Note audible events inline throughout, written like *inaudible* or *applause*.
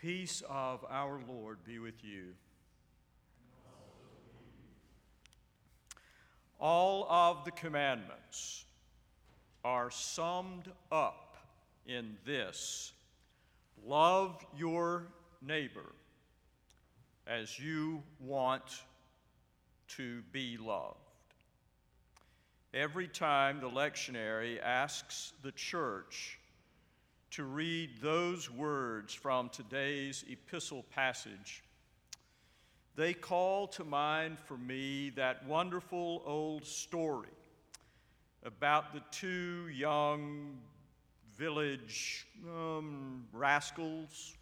peace of our Lord be with you. All of the commandments are summed up in this love your neighbor as you want to be loved. Every time the lectionary asks the church to read those words from today's epistle passage, they call to mind for me that wonderful old story about the two young village um, rascals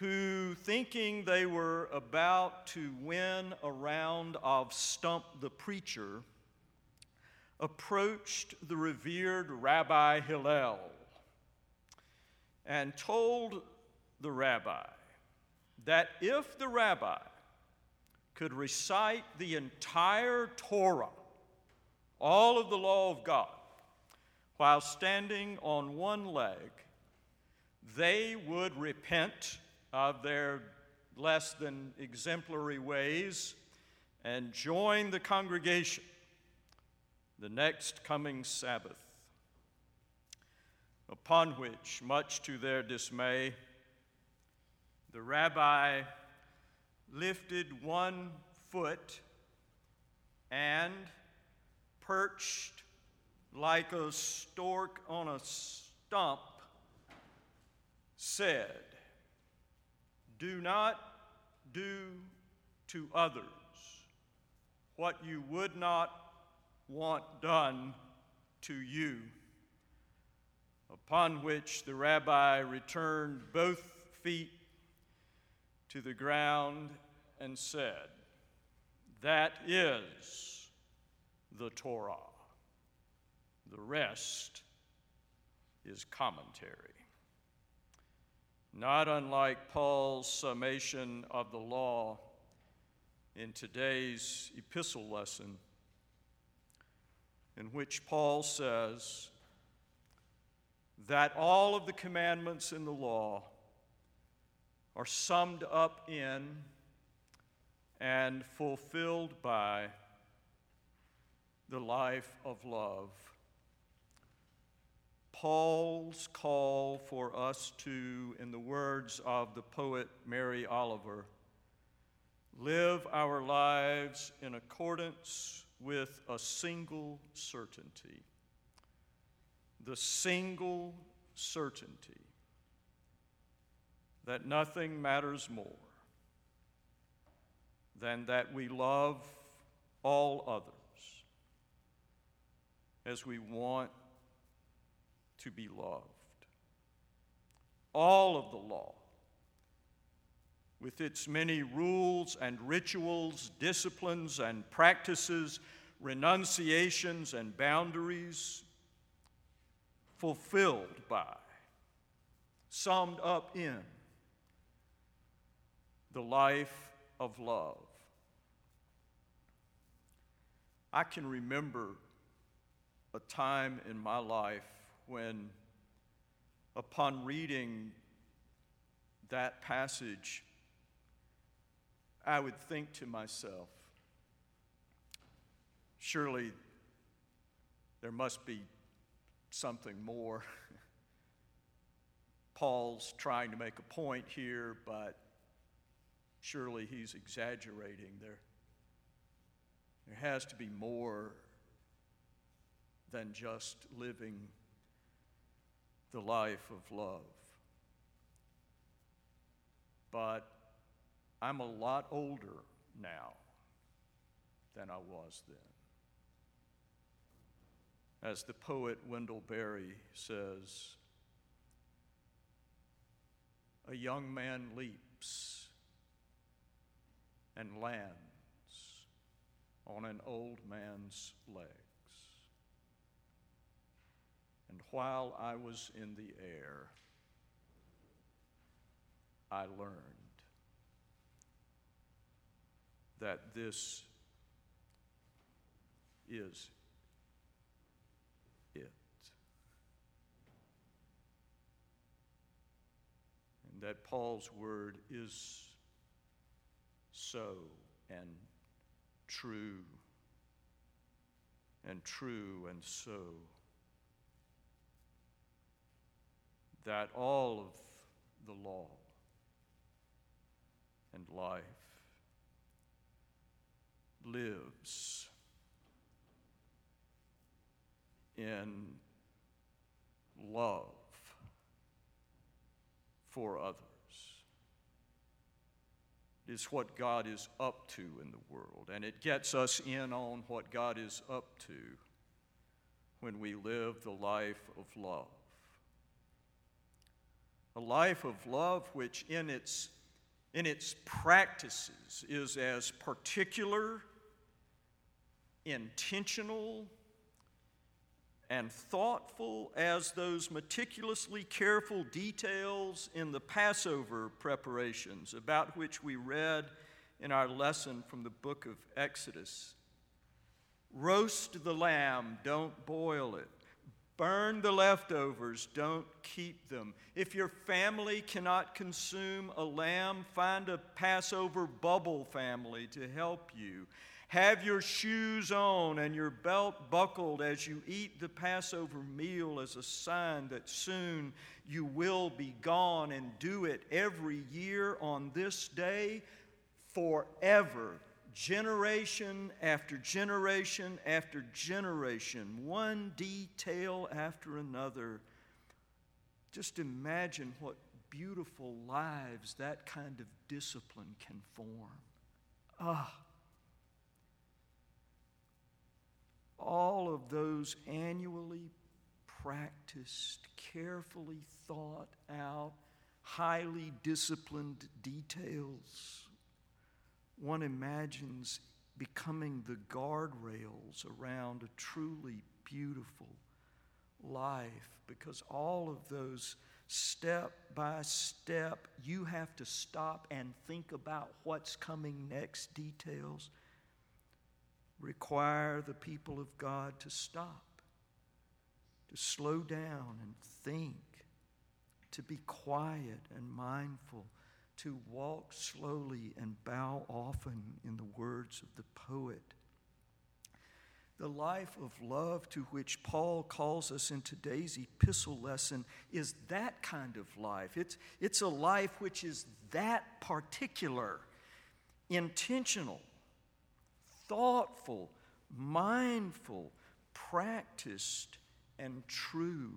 who, thinking they were about to win a round of Stump the Preacher, approached the revered Rabbi Hillel and told the rabbi that if the rabbi could recite the entire Torah, all of the law of God, while standing on one leg, they would repent of their less than exemplary ways and join the congregation the next coming Sabbath. Upon which, much to their dismay, the rabbi lifted one foot and perched like a stork on a stump, said, Do not do to others what you would not want done to you. Upon which the rabbi returned both feet to the ground and said, That is the Torah. The rest is commentary. Not unlike Paul's summation of the law in today's epistle lesson, in which Paul says that all of the commandments in the law are summed up in and fulfilled by the life of love. Paul's call for us to, in the words of the poet Mary Oliver, live our lives in accordance with a single certainty. The single certainty that nothing matters more than that we love all others as we want to be loved. All of the law, with its many rules and rituals, disciplines and practices, renunciations and boundaries, fulfilled by, summed up in, the life of love. I can remember a time in my life when, upon reading that passage, I would think to myself, surely there must be something more. *laughs* Paul's trying to make a point here, but surely he's exaggerating. There, there has to be more than just living the life of love. But I'm a lot older now than I was then. As the poet Wendell Berry says, a young man leaps and lands on an old man's legs. And while I was in the air, I learned that this is that Paul's word is so and true and true and so. That all of the law and life lives in love for others. It is what God is up to in the world, and it gets us in on what God is up to when we live the life of love. A life of love which, in its, in its practices, is as particular, intentional, and thoughtful as those meticulously careful details in the Passover preparations about which we read in our lesson from the book of Exodus. Roast the lamb, don't boil it. Burn the leftovers, don't keep them. If your family cannot consume a lamb, find a Passover bubble family to help you. Have your shoes on and your belt buckled as you eat the Passover meal as a sign that soon you will be gone, and do it every year on this day forever, generation after generation after generation, one detail after another. Just imagine what beautiful lives that kind of discipline can form. Ah. All of those annually practiced, carefully thought out, highly disciplined details, one imagines becoming the guardrails around a truly beautiful life because all of those step by step, you have to stop and think about what's coming next details require the people of God to stop, to slow down and think, to be quiet and mindful, to walk slowly and bow often, in the words of the poet. The life of love to which Paul calls us in today's epistle lesson is that kind of life. It's, it's a life which is that particular, intentional, thoughtful, mindful, practiced, and true.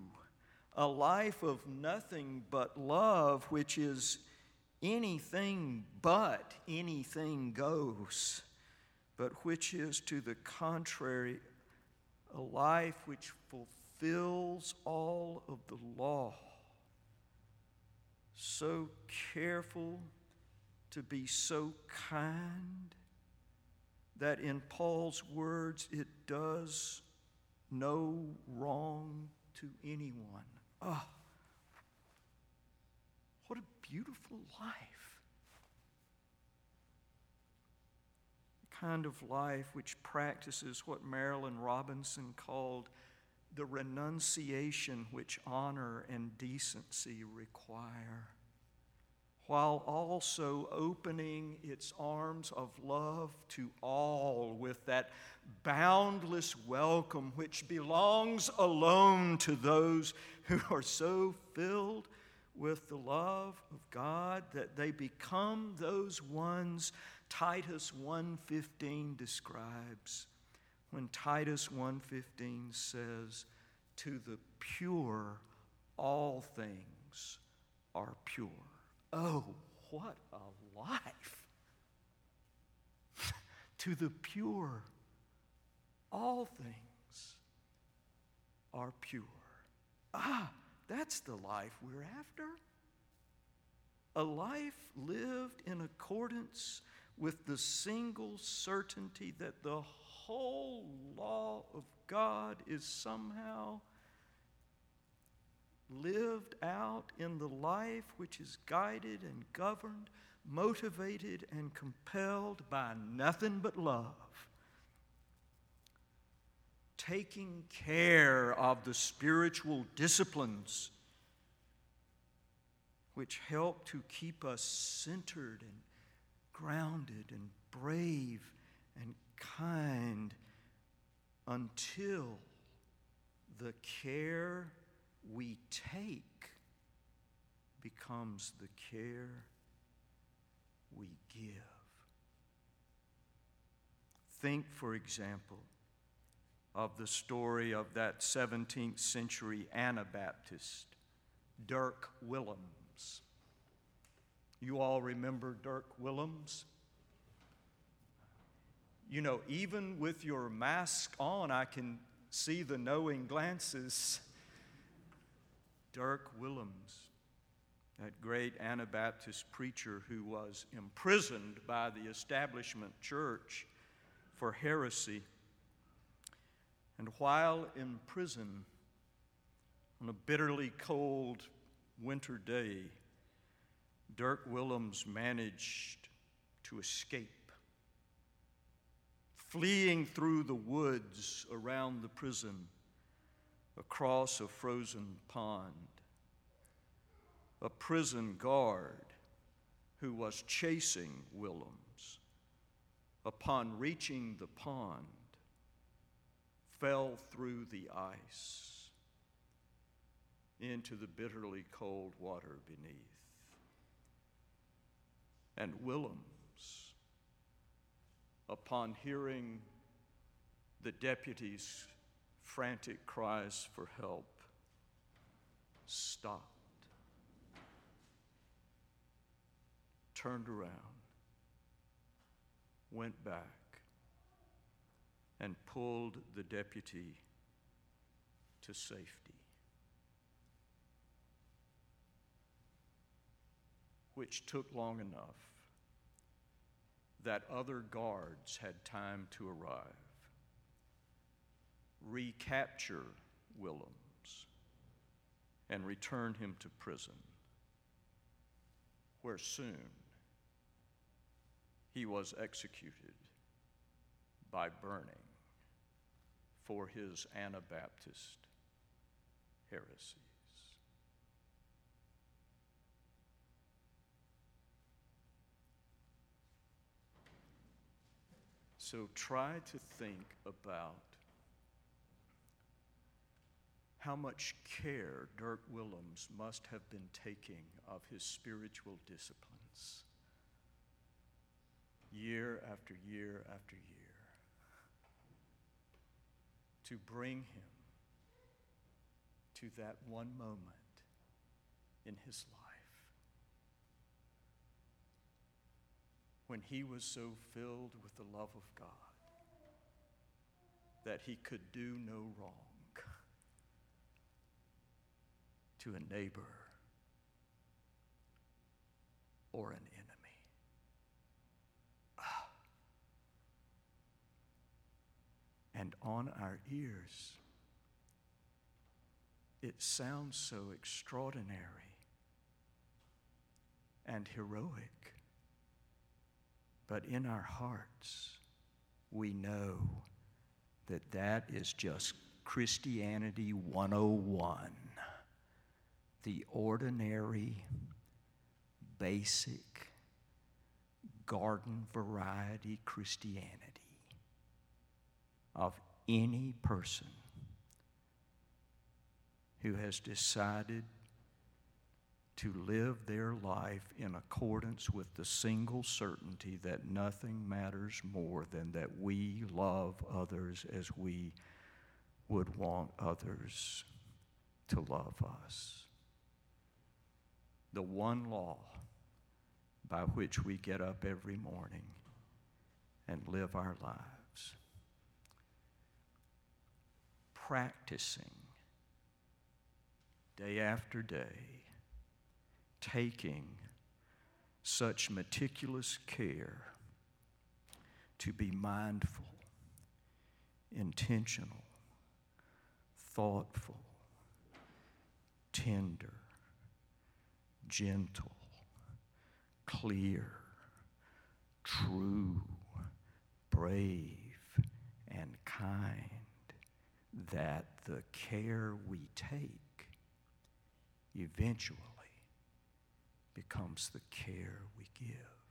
A life of nothing but love, which is anything but anything goes, but which is to the contrary a life which fulfills all of the law. So careful to be so kind that in Paul's words, it does no wrong to anyone. Oh, what a beautiful life. The kind of life which practices what Marilynne Robinson called the renunciation which honor and decency require while also opening its arms of love to all with that boundless welcome which belongs alone to those who are so filled with the love of God that they become those ones Titus 1:15 describes when Titus 1:15 says to the pure all things are pure Oh, what a life! *laughs* to the pure, all things are pure. Ah, that's the life we're after. A life lived in accordance with the single certainty that the whole law of God is somehow lived out in the life which is guided and governed, motivated and compelled by nothing but love. Taking care of the spiritual disciplines which help to keep us centered and grounded and brave and kind until the care we take becomes the care we give. Think, for example, of the story of that 17th century Anabaptist, Dirk Willems. You all remember Dirk Willems? You know, even with your mask on, I can see the knowing glances. *laughs* Dirk Willems, that great Anabaptist preacher who was imprisoned by the establishment church for heresy. And while in prison, on a bitterly cold winter day, Dirk Willems managed to escape, fleeing through the woods around the prison across a frozen pond. A prison guard who was chasing Willems, upon reaching the pond, fell through the ice into the bitterly cold water beneath. And Willems, upon hearing the deputy's frantic cries for help, stopped, turned around, went back, and pulled the deputy to safety. which took long enough that other guards had time to arrive, recapture Willems, and return him to prison, where soon he was executed by burning for his Anabaptist heresy. So try to think about how much care Dirk Willems must have been taking of his spiritual disciplines year after year after year to bring him to that one moment in his life. when he was so filled with the love of God that he could do no wrong to a neighbor or an enemy. Ah. And on our ears, it sounds so extraordinary and heroic. But in our hearts, we know that that is just Christianity 101. The ordinary, basic, garden variety Christianity of any person who has decided to live their life in accordance with the single certainty that nothing matters more than that we love others as we would want others to love us. The one law by which we get up every morning and live our lives. Practicing day after day taking such meticulous care to be mindful, intentional, thoughtful, tender, gentle, clear, true, brave, and kind, that the care we take eventually becomes the care we give.